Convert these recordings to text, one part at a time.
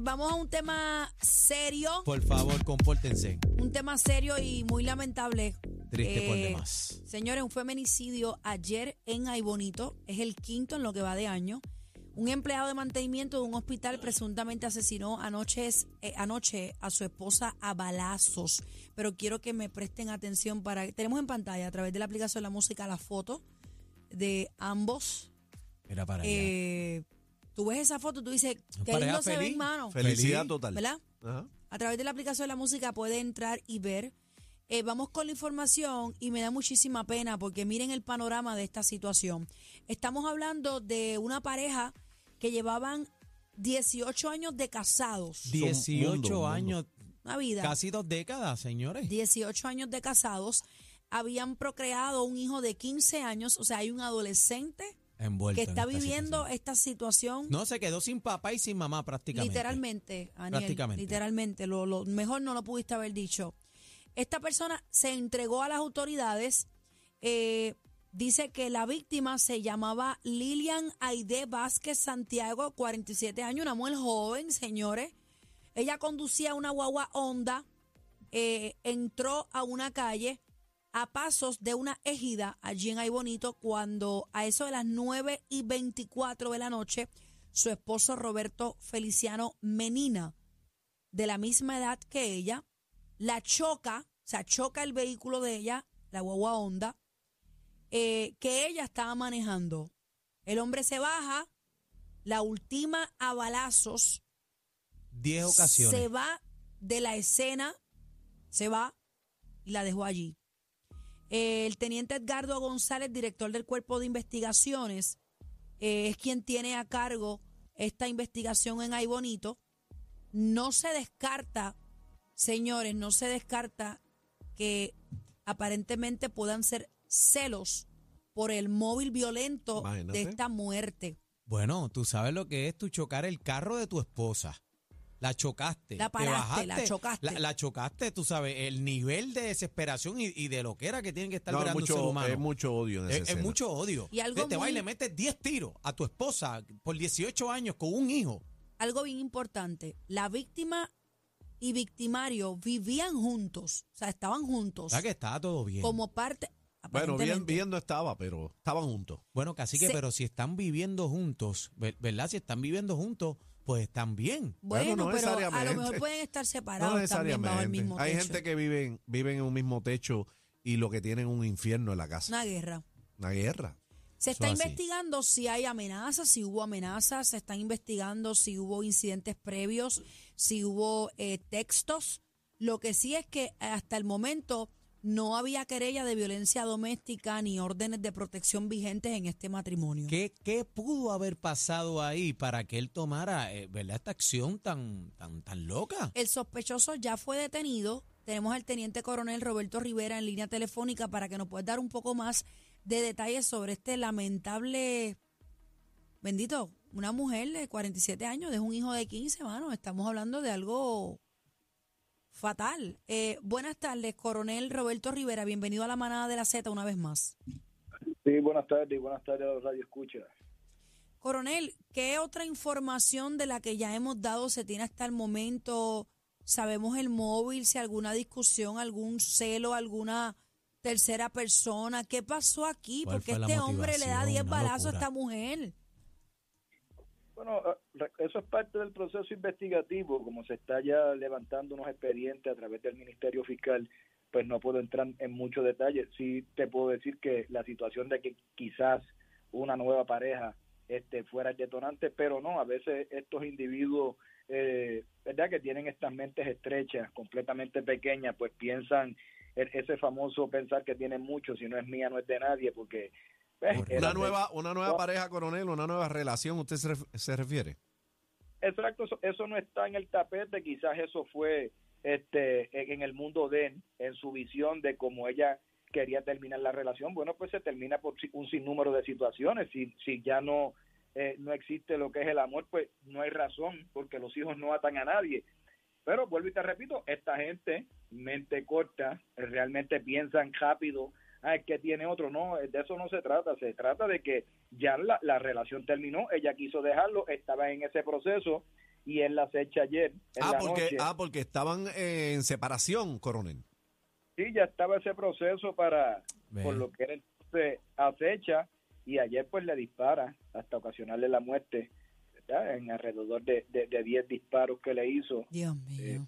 Vamos a un tema serio, Por favor, compórtense. un tema serio y muy lamentable. Triste por Eh, demás. Señores, un feminicidio ayer en Aibonito, es el quinto en lo que va de año. Un empleado de mantenimiento de un hospital presuntamente asesinó anoche, eh, anoche a su esposa a balazos. Pero quiero que me presten atención para... Tenemos en pantalla a través de la aplicación de la música la foto de ambos. Era para allá. Eh, tú ves esa foto, tú dices, qué Pareja lindo se feliz. ven, mano. Felicidad total. ¿Verdad? Ajá. A través de la aplicación de la música puede entrar y ver. Eh, vamos con la información y me da muchísima pena porque miren el panorama de esta situación. Estamos hablando de una pareja que llevaban 18 años de casados. 18 mundo, un mundo. años, Una vida. casi dos décadas, señores. 18 años de casados. Habían procreado un hijo de 15 años. O sea, hay un adolescente Envuelto que en está esta viviendo situación. esta situación. No, se quedó sin papá y sin mamá prácticamente. Literalmente, Aniel, Prácticamente. literalmente, lo, lo mejor no lo pudiste haber dicho. Esta persona se entregó a las autoridades. eh, dice que la víctima se llamaba Lilian Aide Vázquez Santiago, 47 años, una mujer joven, señores. Ella conducía una guagua Honda, eh, entró a una calle a pasos de una ejida allí en Aybonito cuando a eso de las 9 y 24 de la noche su esposo Roberto Feliciano Menina, de la misma edad que ella, la choca, o sea, choca el vehículo de ella, la guagua Honda, eh, que ella estaba manejando. El hombre se baja, la ultima a balazos, 10 ocasiones. se va de la escena, se va y la dejó allí. El teniente Edgardo González, director del Cuerpo de Investigaciones, eh, es quien tiene a cargo esta investigación en Aybonito. No se descarta, señores, no se descarta que aparentemente puedan ser celos por el móvil violento Imagínate. de esta muerte. Bueno, tú sabes lo que es tú chocar el carro de tu esposa. La chocaste. La te paraste, la bajaste, chocaste. La, la chocaste, tú sabes, el nivel de desesperación y, y de lo que era que tiene que estar No, mirando un ser mucho, humano. es mucho odio en Es, es mucho odio. Y algo te, te va y le metes 10 tiros a tu esposa por 18 años con un hijo. algo bien importante. La víctima y victimario vivían juntos, o sea, estaban juntos O sea que estaba todo bien. como parte. Bueno, bien, bien no estaba, pero estaban juntos. Bueno, casi que, pero si están viviendo juntos, ver- ¿verdad? Si están viviendo juntos, pues están bien. Bueno, Bueno, no pero a lo necesariamente. mejor pueden estar No separados también bajo el necesariamente. mismo Hay techo. gente que viven, viven en un mismo techo y lo que tienen es un infierno en la casa. Una guerra. Una guerra. Se Eso está así. investigando si hay amenazas, si hubo amenazas, se están investigando si hubo incidentes previos, si hubo eh, textos. Lo que sí es que hasta el momento no había querella de violencia doméstica ni órdenes de protección vigentes en este matrimonio. ¿Qué, qué pudo haber pasado ahí para que él tomara, eh, ¿verdad? Esta acción tan, tan, tan loca. El sospechoso ya fue detenido. Tenemos al teniente coronel Roberto Rivera en línea telefónica para que nos pueda dar un poco más de detalles sobre este lamentable, bendito, una mujer de 47 años, de un hijo de 15, mano. Estamos hablando de algo fatal. Eh, buenas tardes, coronel Roberto Rivera. Bienvenido a la manada de la Z una vez más. Sí, buenas tardes y buenas tardes a los Radio Escucha. Coronel, ¿qué otra información de la que ya hemos dado se tiene hasta el momento? ¿Sabemos el móvil, si alguna discusión, algún celo, alguna tercera persona? ¿Qué pasó aquí? ¿Cuál Porque este hombre le da motivación? 10 Una balazos a esta mujer. Bueno, re- eso es parte del proceso investigativo, como se está ya levantando unos expedientes a través del Ministerio Fiscal, pues no puedo entrar en muchos detalles. Sí te puedo decir que la situación de que quizás una nueva pareja este fuera detonante, pero no, a veces estos individuos, eh, ¿verdad? Que tienen estas mentes estrechas, completamente pequeñas, pues piensan e- ese famoso pensar que tienen mucho, si no es mía no es de nadie, porque... Una nueva, una nueva pareja, coronel, una nueva relación, ¿usted se, ref- se refiere? Exacto, eso, eso no está en el tapete, quizás eso fue este, en el mundo de en su visión de cómo ella quería terminar la relación, bueno, pues se termina por un sinnúmero de situaciones. Si, si ya no, eh, no existe lo que es el amor, pues no hay razón, porque los hijos no atan a nadie. Pero vuelvo y te repito, esta gente, mente corta, realmente piensan rápido, ah, es que tiene otro. No, de eso no se trata. Se trata de que ya la, la relación terminó, ella quiso dejarlo, estaba en ese proceso y él la acecha ayer. En Ah la porque, noche. ah, porque estaban eh, en separación, coronel. Sí, ya estaba ese proceso para, por lo que él entonces acecha y ayer pues le dispara hasta ocasionarle la muerte, ¿verdad? En alrededor de, de, de 10 disparos que le hizo, Dios mío.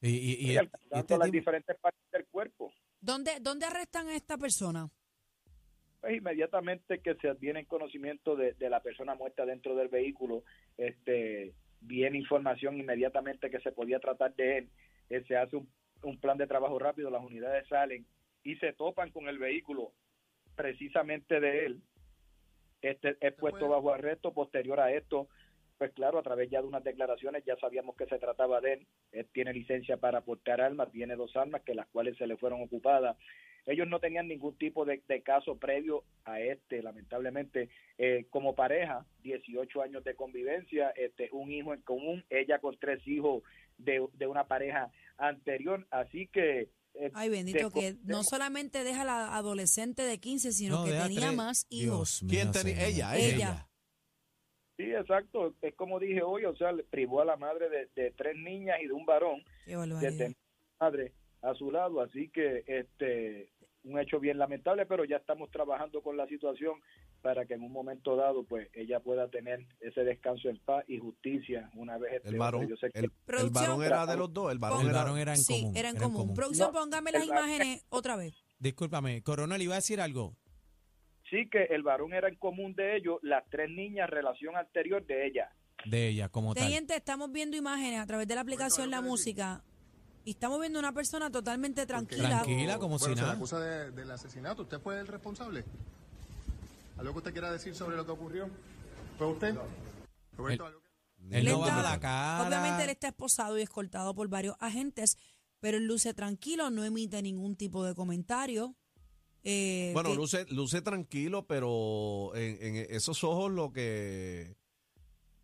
Y, y- y- y y alcanzando este las tipo- diferentes partes del cuerpo. ¿Dónde, ¿Dónde arrestan a esta persona? Pues inmediatamente que se adviene conocimiento de, de la persona muerta dentro del vehículo, este viene información inmediatamente que se podía tratar de él, eh, se hace un, un plan de trabajo rápido, las unidades salen y se topan con el vehículo precisamente de él. Este es puesto bajo arresto posterior a esto, pues claro, a través ya de unas declaraciones ya sabíamos que se trataba de él. Él tiene licencia para portar armas, tiene dos armas que las cuales se le fueron ocupadas. Ellos no tenían ningún tipo de, de caso previo a este, lamentablemente. Eh, como pareja, 18 años de convivencia, este, un hijo en común, ella con tres hijos de, de una pareja anterior. Así que. eh, Ay, bendito, que no solamente deja a la adolescente de 15, sino No, que tenía tres- más Dios hijos. mío, ¿Quién tenía? señor. Ella, ella. Sí, exacto. Es como dije hoy, o sea, le privó a la madre de, de tres niñas y de un varón de tener madre a su lado. Así que este un hecho bien lamentable, pero ya estamos trabajando con la situación para que en un momento dado, pues, ella pueda tener ese descanso en paz y justicia una vez este El varón, Yo sé que el, varón era de los dos, el varón El era... varón era en sí, común. era en era en común. común. Producción, No, póngame las imágenes otra vez. Discúlpame, coronel, iba a decir algo. Sí que el varón era en común de ellos, las tres niñas relación anterior de ella. De ella, como tal. Teniente, estamos viendo imágenes a través de la aplicación La Música y estamos viendo una persona totalmente tranquila. Tranquila, como bueno, si nada. acusa de- del asesinato. ¿Usted fue el responsable? ¿Algo que usted quiera decir sobre lo que ocurrió? ¿Fue usted? Roberto, ¿algo que- Él no va a la cara. Obviamente él está esposado y escoltado por varios agentes, pero él luce tranquilo, no emite ningún tipo de comentario. Eh, Bueno, que- luce, luce tranquilo, pero en, en esos ojos lo que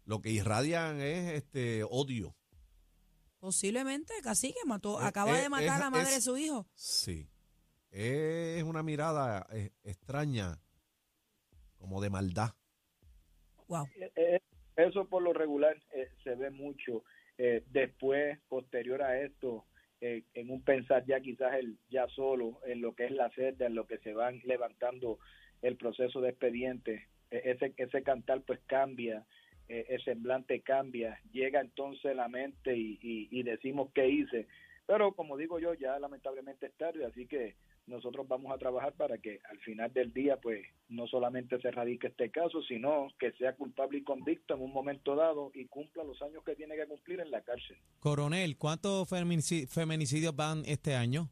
lo que irradian es este odio. posiblemente Cacique mató, Eh, acaba eh, de matar a la es- madre de su hijo. Sí. Es una mirada eh, extraña, como de maldad. Wow. Eh, Eso por lo regular eh, se ve mucho. Eh, después, posterior a esto, eh, en un pensar ya quizás el ya solo, en lo que es la celda, en lo que se van levantando el proceso de expediente, eh, ese, ese cantar pues cambia, eh, el semblante cambia, llega entonces la mente y, y, y decimos qué hice. Pero como digo yo, ya lamentablemente es tarde, así que nosotros vamos a trabajar para que al final del día, pues, no solamente se radique este caso, sino que sea culpable y convicto en un momento dado y cumpla los años que tiene que cumplir en la cárcel. Coronel, ¿cuántos feminici- feminicidios van este año?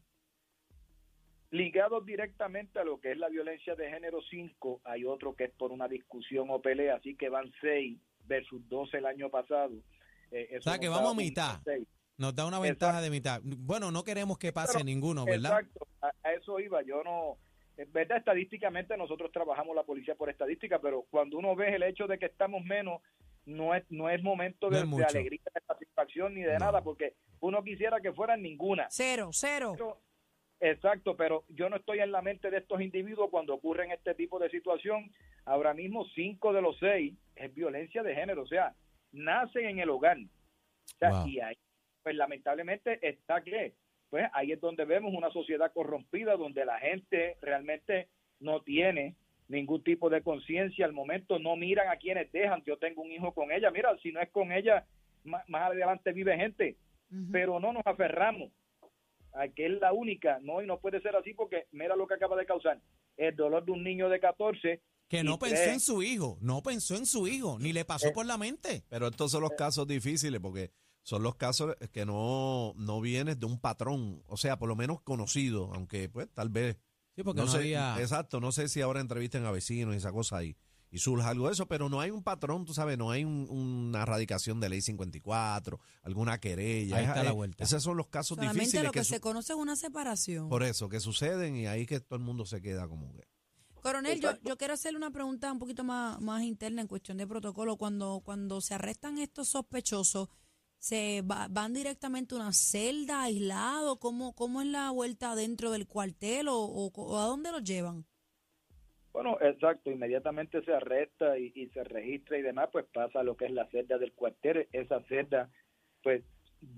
Ligados directamente a lo que es la violencia de género 5, hay otro que es por una discusión o pelea, así que van 6 versus 12 el año pasado. Eh, O sea, que vamos a mitad. seis. Nos da una Exacto. ventaja de mitad. Bueno, no queremos que pase Pero, ninguno, ¿verdad? Exacto, a, eso iba. Yo no, en verdad, estadísticamente nosotros trabajamos la policía por estadística, pero cuando uno ve el hecho de que estamos menos, no es no es momento No de, es alegría, de satisfacción ni de No. nada, porque uno quisiera que fueran ninguna. Cero, cero. Pero- exacto, pero yo no estoy en la mente de estos individuos cuando ocurren este tipo de situación. Ahora mismo, cinco de los seis es violencia de género, o sea, nacen en el hogar. O sea, Wow. y ahí, pues lamentablemente está que, pues ahí es donde vemos una sociedad corrompida, donde la gente realmente no tiene ningún tipo de conciencia. Al momento, no miran a quienes dejan. Yo tengo un hijo con ella, mira, si no es con ella, más, más adelante vive gente, pero no nos aferramos a que es la única, no, y no puede ser así porque mira lo que acaba de causar, el dolor de un niño de 14 Que no pensó tres. en su hijo, no pensó en su hijo, ni le pasó Eh, por la mente. Pero estos son los casos difíciles porque son los casos que no, no vienes de un patrón, o sea, por lo menos conocido, aunque pues tal vez Sí, porque no, no, sé, había... exacto, no sé si ahora entrevistan a vecinos y esa cosa ahí. y surja algo de eso, pero no hay un patrón, tú sabes, no hay un- una radicación de ley 54, alguna querella. Ahí Es- la vuelta. Esos son los casos Solamente difíciles lo que, que, se conoce es una separación. por eso, que suceden y ahí que todo el mundo se queda como que... Coronel, yo, yo quiero hacerle una pregunta un poquito más, más interna en cuestión de protocolo. Cuando, cuando se arrestan estos sospechosos, ¿se va- van directamente a una celda, aislado? ¿Cómo, ¿Cómo es la vuelta dentro del cuartel o, o- a dónde los llevan? Bueno, exacto, inmediatamente se arresta y, se registra y demás, pues pasa lo que es la celda del cuartel. Esa celda, pues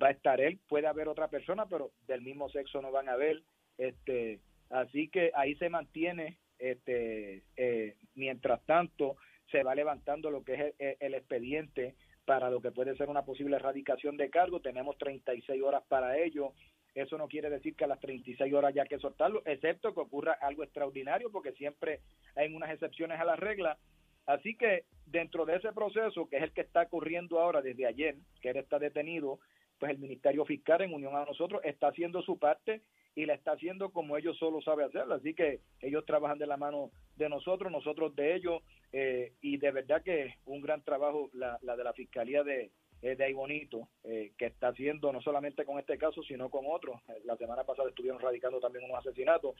va a estar él, puede haber otra persona, pero del mismo sexo no van a ver. Este, así que ahí se mantiene, este, eh, mientras tanto se va levantando lo que es el expediente para lo que puede ser una posible erradicación de cargo. Tenemos 36 horas para ello. Eso no quiere decir que a las 36 horas ya que soltarlo, excepto que ocurra algo extraordinario, porque siempre hay unas excepciones a la regla. Así que dentro de ese proceso, que es el que está ocurriendo ahora desde ayer, que él está detenido, pues el Ministerio Fiscal, en unión a nosotros, está haciendo su parte y la está haciendo como ellos solo saben hacerlo. Así que ellos trabajan de la mano de nosotros, nosotros de ellos, eh, y de verdad que un gran trabajo la, la de la Fiscalía de, eh, de Aibonito, eh, que está haciendo no solamente con este caso, sino con otros. Eh, La semana pasada estuvieron radicando también unos asesinatos.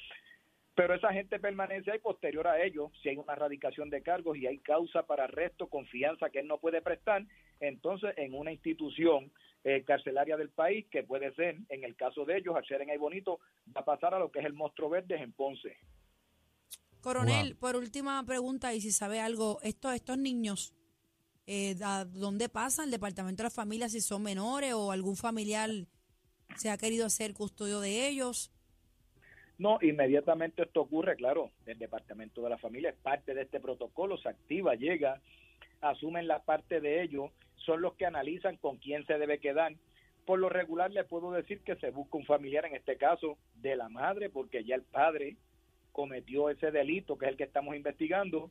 Pero esa gente permanece ahí posterior a ello, si hay una erradicación de cargos y hay causa para arresto, confianza que él no puede prestar, entonces en una institución eh, carcelaria del país, que puede ser, en el caso de ellos, al ser en Aibonito, va a pasar a lo que es el monstruo verde en Ponce. Coronel, por última pregunta, y si sabe algo, estos, estos niños, eh, ¿a ¿dónde pasan? ¿El Departamento de la Familia si son menores o algún familiar se ha querido hacer custodio de ellos? No, inmediatamente esto ocurre, claro, el Departamento de la Familia es parte de este protocolo, se activa, llega, asumen la parte de ellos, son los que analizan con quién se debe quedar. Por lo regular le puedo decir que se busca un familiar, en este caso de la madre, porque ya el padre cometió ese delito, que es el que estamos investigando,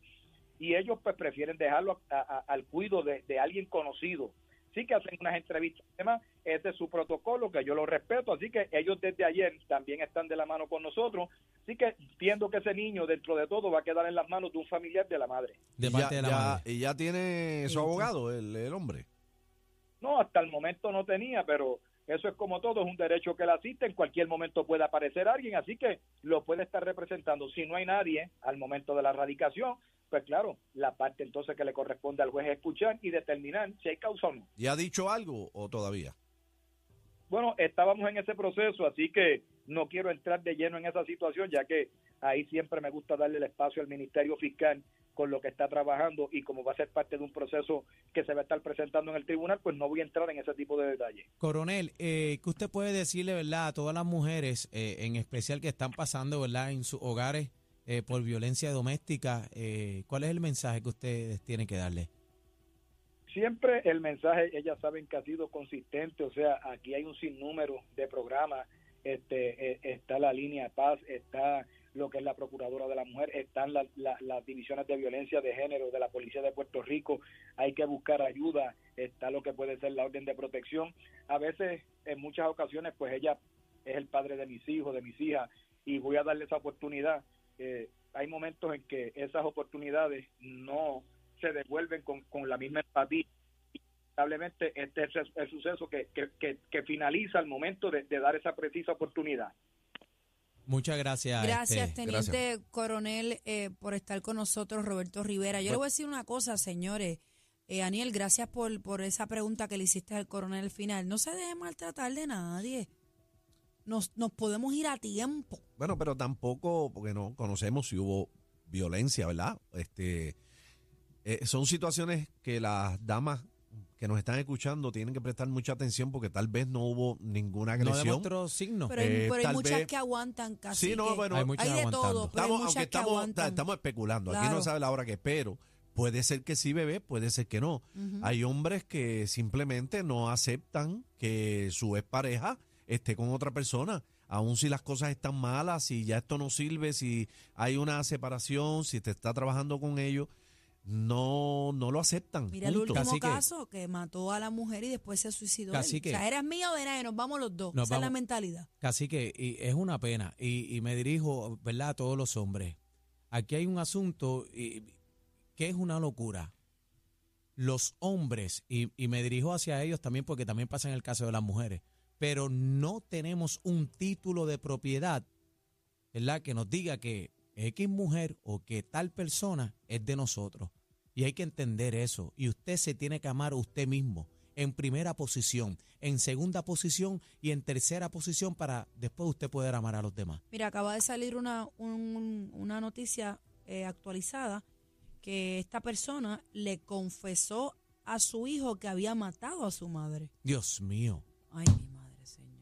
y ellos pues prefieren dejarlo a- a- al cuido de, de alguien conocido. Sí que hacen unas entrevistas, además, ese es su protocolo, que yo lo respeto, así que ellos desde ayer también están de la mano con nosotros, así que entiendo que ese niño dentro de todo va a quedar en las manos de un familiar de la madre. De y parte ya, de la ya- madre. y ya tiene su abogado, el, el hombre. No, hasta el momento no tenía, pero eso es como todo, es un derecho que la asiste, en cualquier momento puede aparecer alguien, así que lo puede estar representando. Si no hay nadie al momento de la radicación, pues claro, la parte entonces que le corresponde al juez es escuchar y determinar si hay causa o no. ¿Ya ha dicho algo o todavía? Bueno, estábamos en ese proceso, así que no quiero entrar de lleno en esa situación, ya que ahí siempre me gusta darle el espacio al Ministerio Fiscal con lo que está trabajando y como va a ser parte de un proceso que se va a estar presentando en el tribunal, pues no voy a entrar en ese tipo de detalles. Coronel, eh, ¿qué usted puede decirle, verdad, a todas las mujeres, eh, en especial que están pasando, verdad, en sus hogares eh, por violencia doméstica? Eh, ¿Cuál es el mensaje que ustedes tienen que darle? Siempre el mensaje, ellas saben que ha sido consistente, o sea, aquí hay un sinnúmero de programas, este, está la línea de paz, está lo que es la Procuradora de la Mujer, están la- la- las divisiones de violencia de género de la Policía de Puerto Rico, hay que buscar ayuda, está lo que puede ser la orden de protección. A veces, en muchas ocasiones, pues ella es el padre de mis hijos, de mis hijas, y voy a darle esa oportunidad. Eh, hay momentos en que esas oportunidades no se devuelven con, con la misma empatía. Lamentablemente, este es el, el suceso que, que, que, que finaliza al momento de, de dar esa precisa oportunidad. Muchas gracias. Gracias, este, Teniente Coronel, eh, por estar con nosotros, Roberto Rivera. Yo le voy a decir una cosa, señores. Eh, Aniel, gracias por, por esa pregunta que le hiciste al coronel al final. No se deje maltratar de nadie. Nos, nos podemos ir a tiempo. Bueno, pero tampoco, porque no conocemos si hubo violencia, ¿verdad? Este, eh, son situaciones que las damas que nos están escuchando tienen que prestar mucha atención porque tal vez no hubo ninguna no agresión. demostró signos. Pero hay, Eh, pero hay tal muchas vez- que aguantan casi. Sí, no, bueno, Hay muchas hay de aguantando. todo, pero estamos, hay muchas aunque que estamos, aguantan. estamos especulando, aquí no sabe la hora que es, pero puede ser que sí, bebé, puede ser que no. Hay hombres que simplemente no aceptan que su expareja esté con otra persona, aun si las cosas están malas, si ya esto no sirve, si hay una separación, si te está trabajando con ellos, no, no lo aceptan. Mira el último Cacique. caso que mató a la mujer y después se suicidó. él. Cacique. O sea, eras mío o de nadie, nos vamos los dos. Nos Esa es la mentalidad. Casi que y es una pena y, y me dirijo, ¿verdad?, a todos los hombres. Aquí hay un asunto y ¿qué es una locura? Los hombres, y, y me dirijo hacia ellos también porque también pasa en el caso de las mujeres, pero no tenemos un título de propiedad, ¿verdad? Que nos diga que X mujer o que tal persona es de nosotros. Y hay que entender eso. Y usted se tiene que amar a usted mismo en primera posición, en segunda posición y en tercera posición para después usted poder amar a los demás. Mira, acaba de salir una, un- una noticia eh, actualizada que esta persona le confesó a su hijo que había matado a su madre. Dios mío. Ay, mi madre, Señor.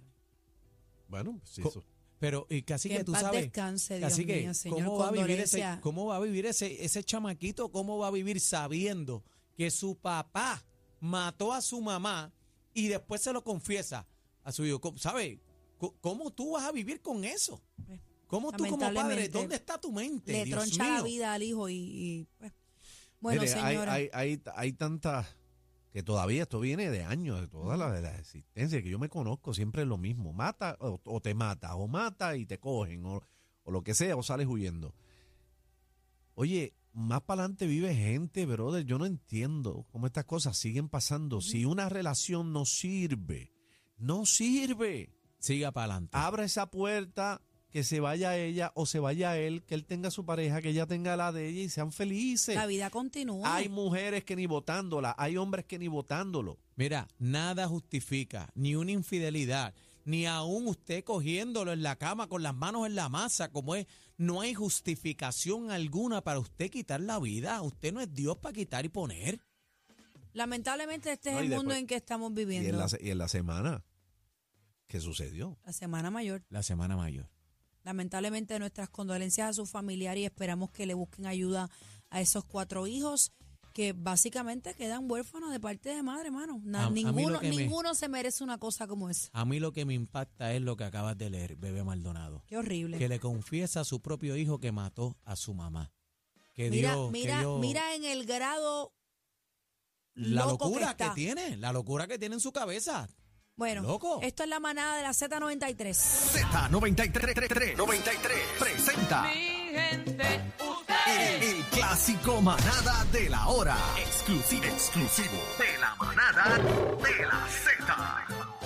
Bueno, pues sí, Co- eso. Pero, y casi Que que tú paz sabes. descanse, Dios Así que, mío, Señor, ¿cómo va a vivir ese, cómo va a vivir ese, ese chamaquito? ¿Cómo va a vivir sabiendo que su papá mató a su mamá y después se lo confiesa a su hijo? ¿Cómo- ¿Sabe? Co- ¿Cómo tú vas a vivir con eso? ¿Cómo tú como padre? ¿Dónde está tu mente? Le Dios troncha la mío. vida al hijo y, y, pues, bueno, Mire, hay, señora. hay, hay, hay tantas que todavía esto viene de años, de toda la, de la existencia, que yo me conozco siempre es lo mismo. Mata o, o te mata, o mata y te cogen, o, o lo que sea, o sales huyendo. Oye, más para adelante vive gente, brother. Yo no entiendo cómo estas cosas siguen pasando. Si una relación no sirve, no sirve. Siga para adelante. Abra esa puerta, que se vaya ella o se vaya él, que él tenga su pareja, que ella tenga la de ella y sean felices. la vida continúa. Hay mujeres que ni votándola, hay hombres que ni votándolo. Mira, nada justifica ni una infidelidad, ni aún usted cogiéndolo en la cama con las manos en la masa, como es. No hay justificación alguna para usted quitar la vida. Usted no es Dios para quitar y poner. Lamentablemente este No, es y el mundo en que estamos Y viviendo. en, la, y en la semana, ¿qué sucedió? La Semana Mayor. La semana mayor. Lamentablemente nuestras condolencias a su familiar y esperamos que le busquen ayuda a esos cuatro hijos que básicamente quedan huérfanos de parte de madre, hermano. Na- A- a mí lo ninguno me- ninguno se merece una cosa como esa. A mí lo que me impacta es lo que acabas de leer, bebé Maldonado. Qué horrible. Que le confiesa a su propio hijo que mató a su mamá. Que mira, que mira, mira en el grado la locura que, tiene, la locura que tiene en su cabeza. Bueno, Loco. esto es la manada de la Z93. Z93 93 presenta el, el clásico manada de la hora. Exclusivo, exclusivo de la manada de la Z.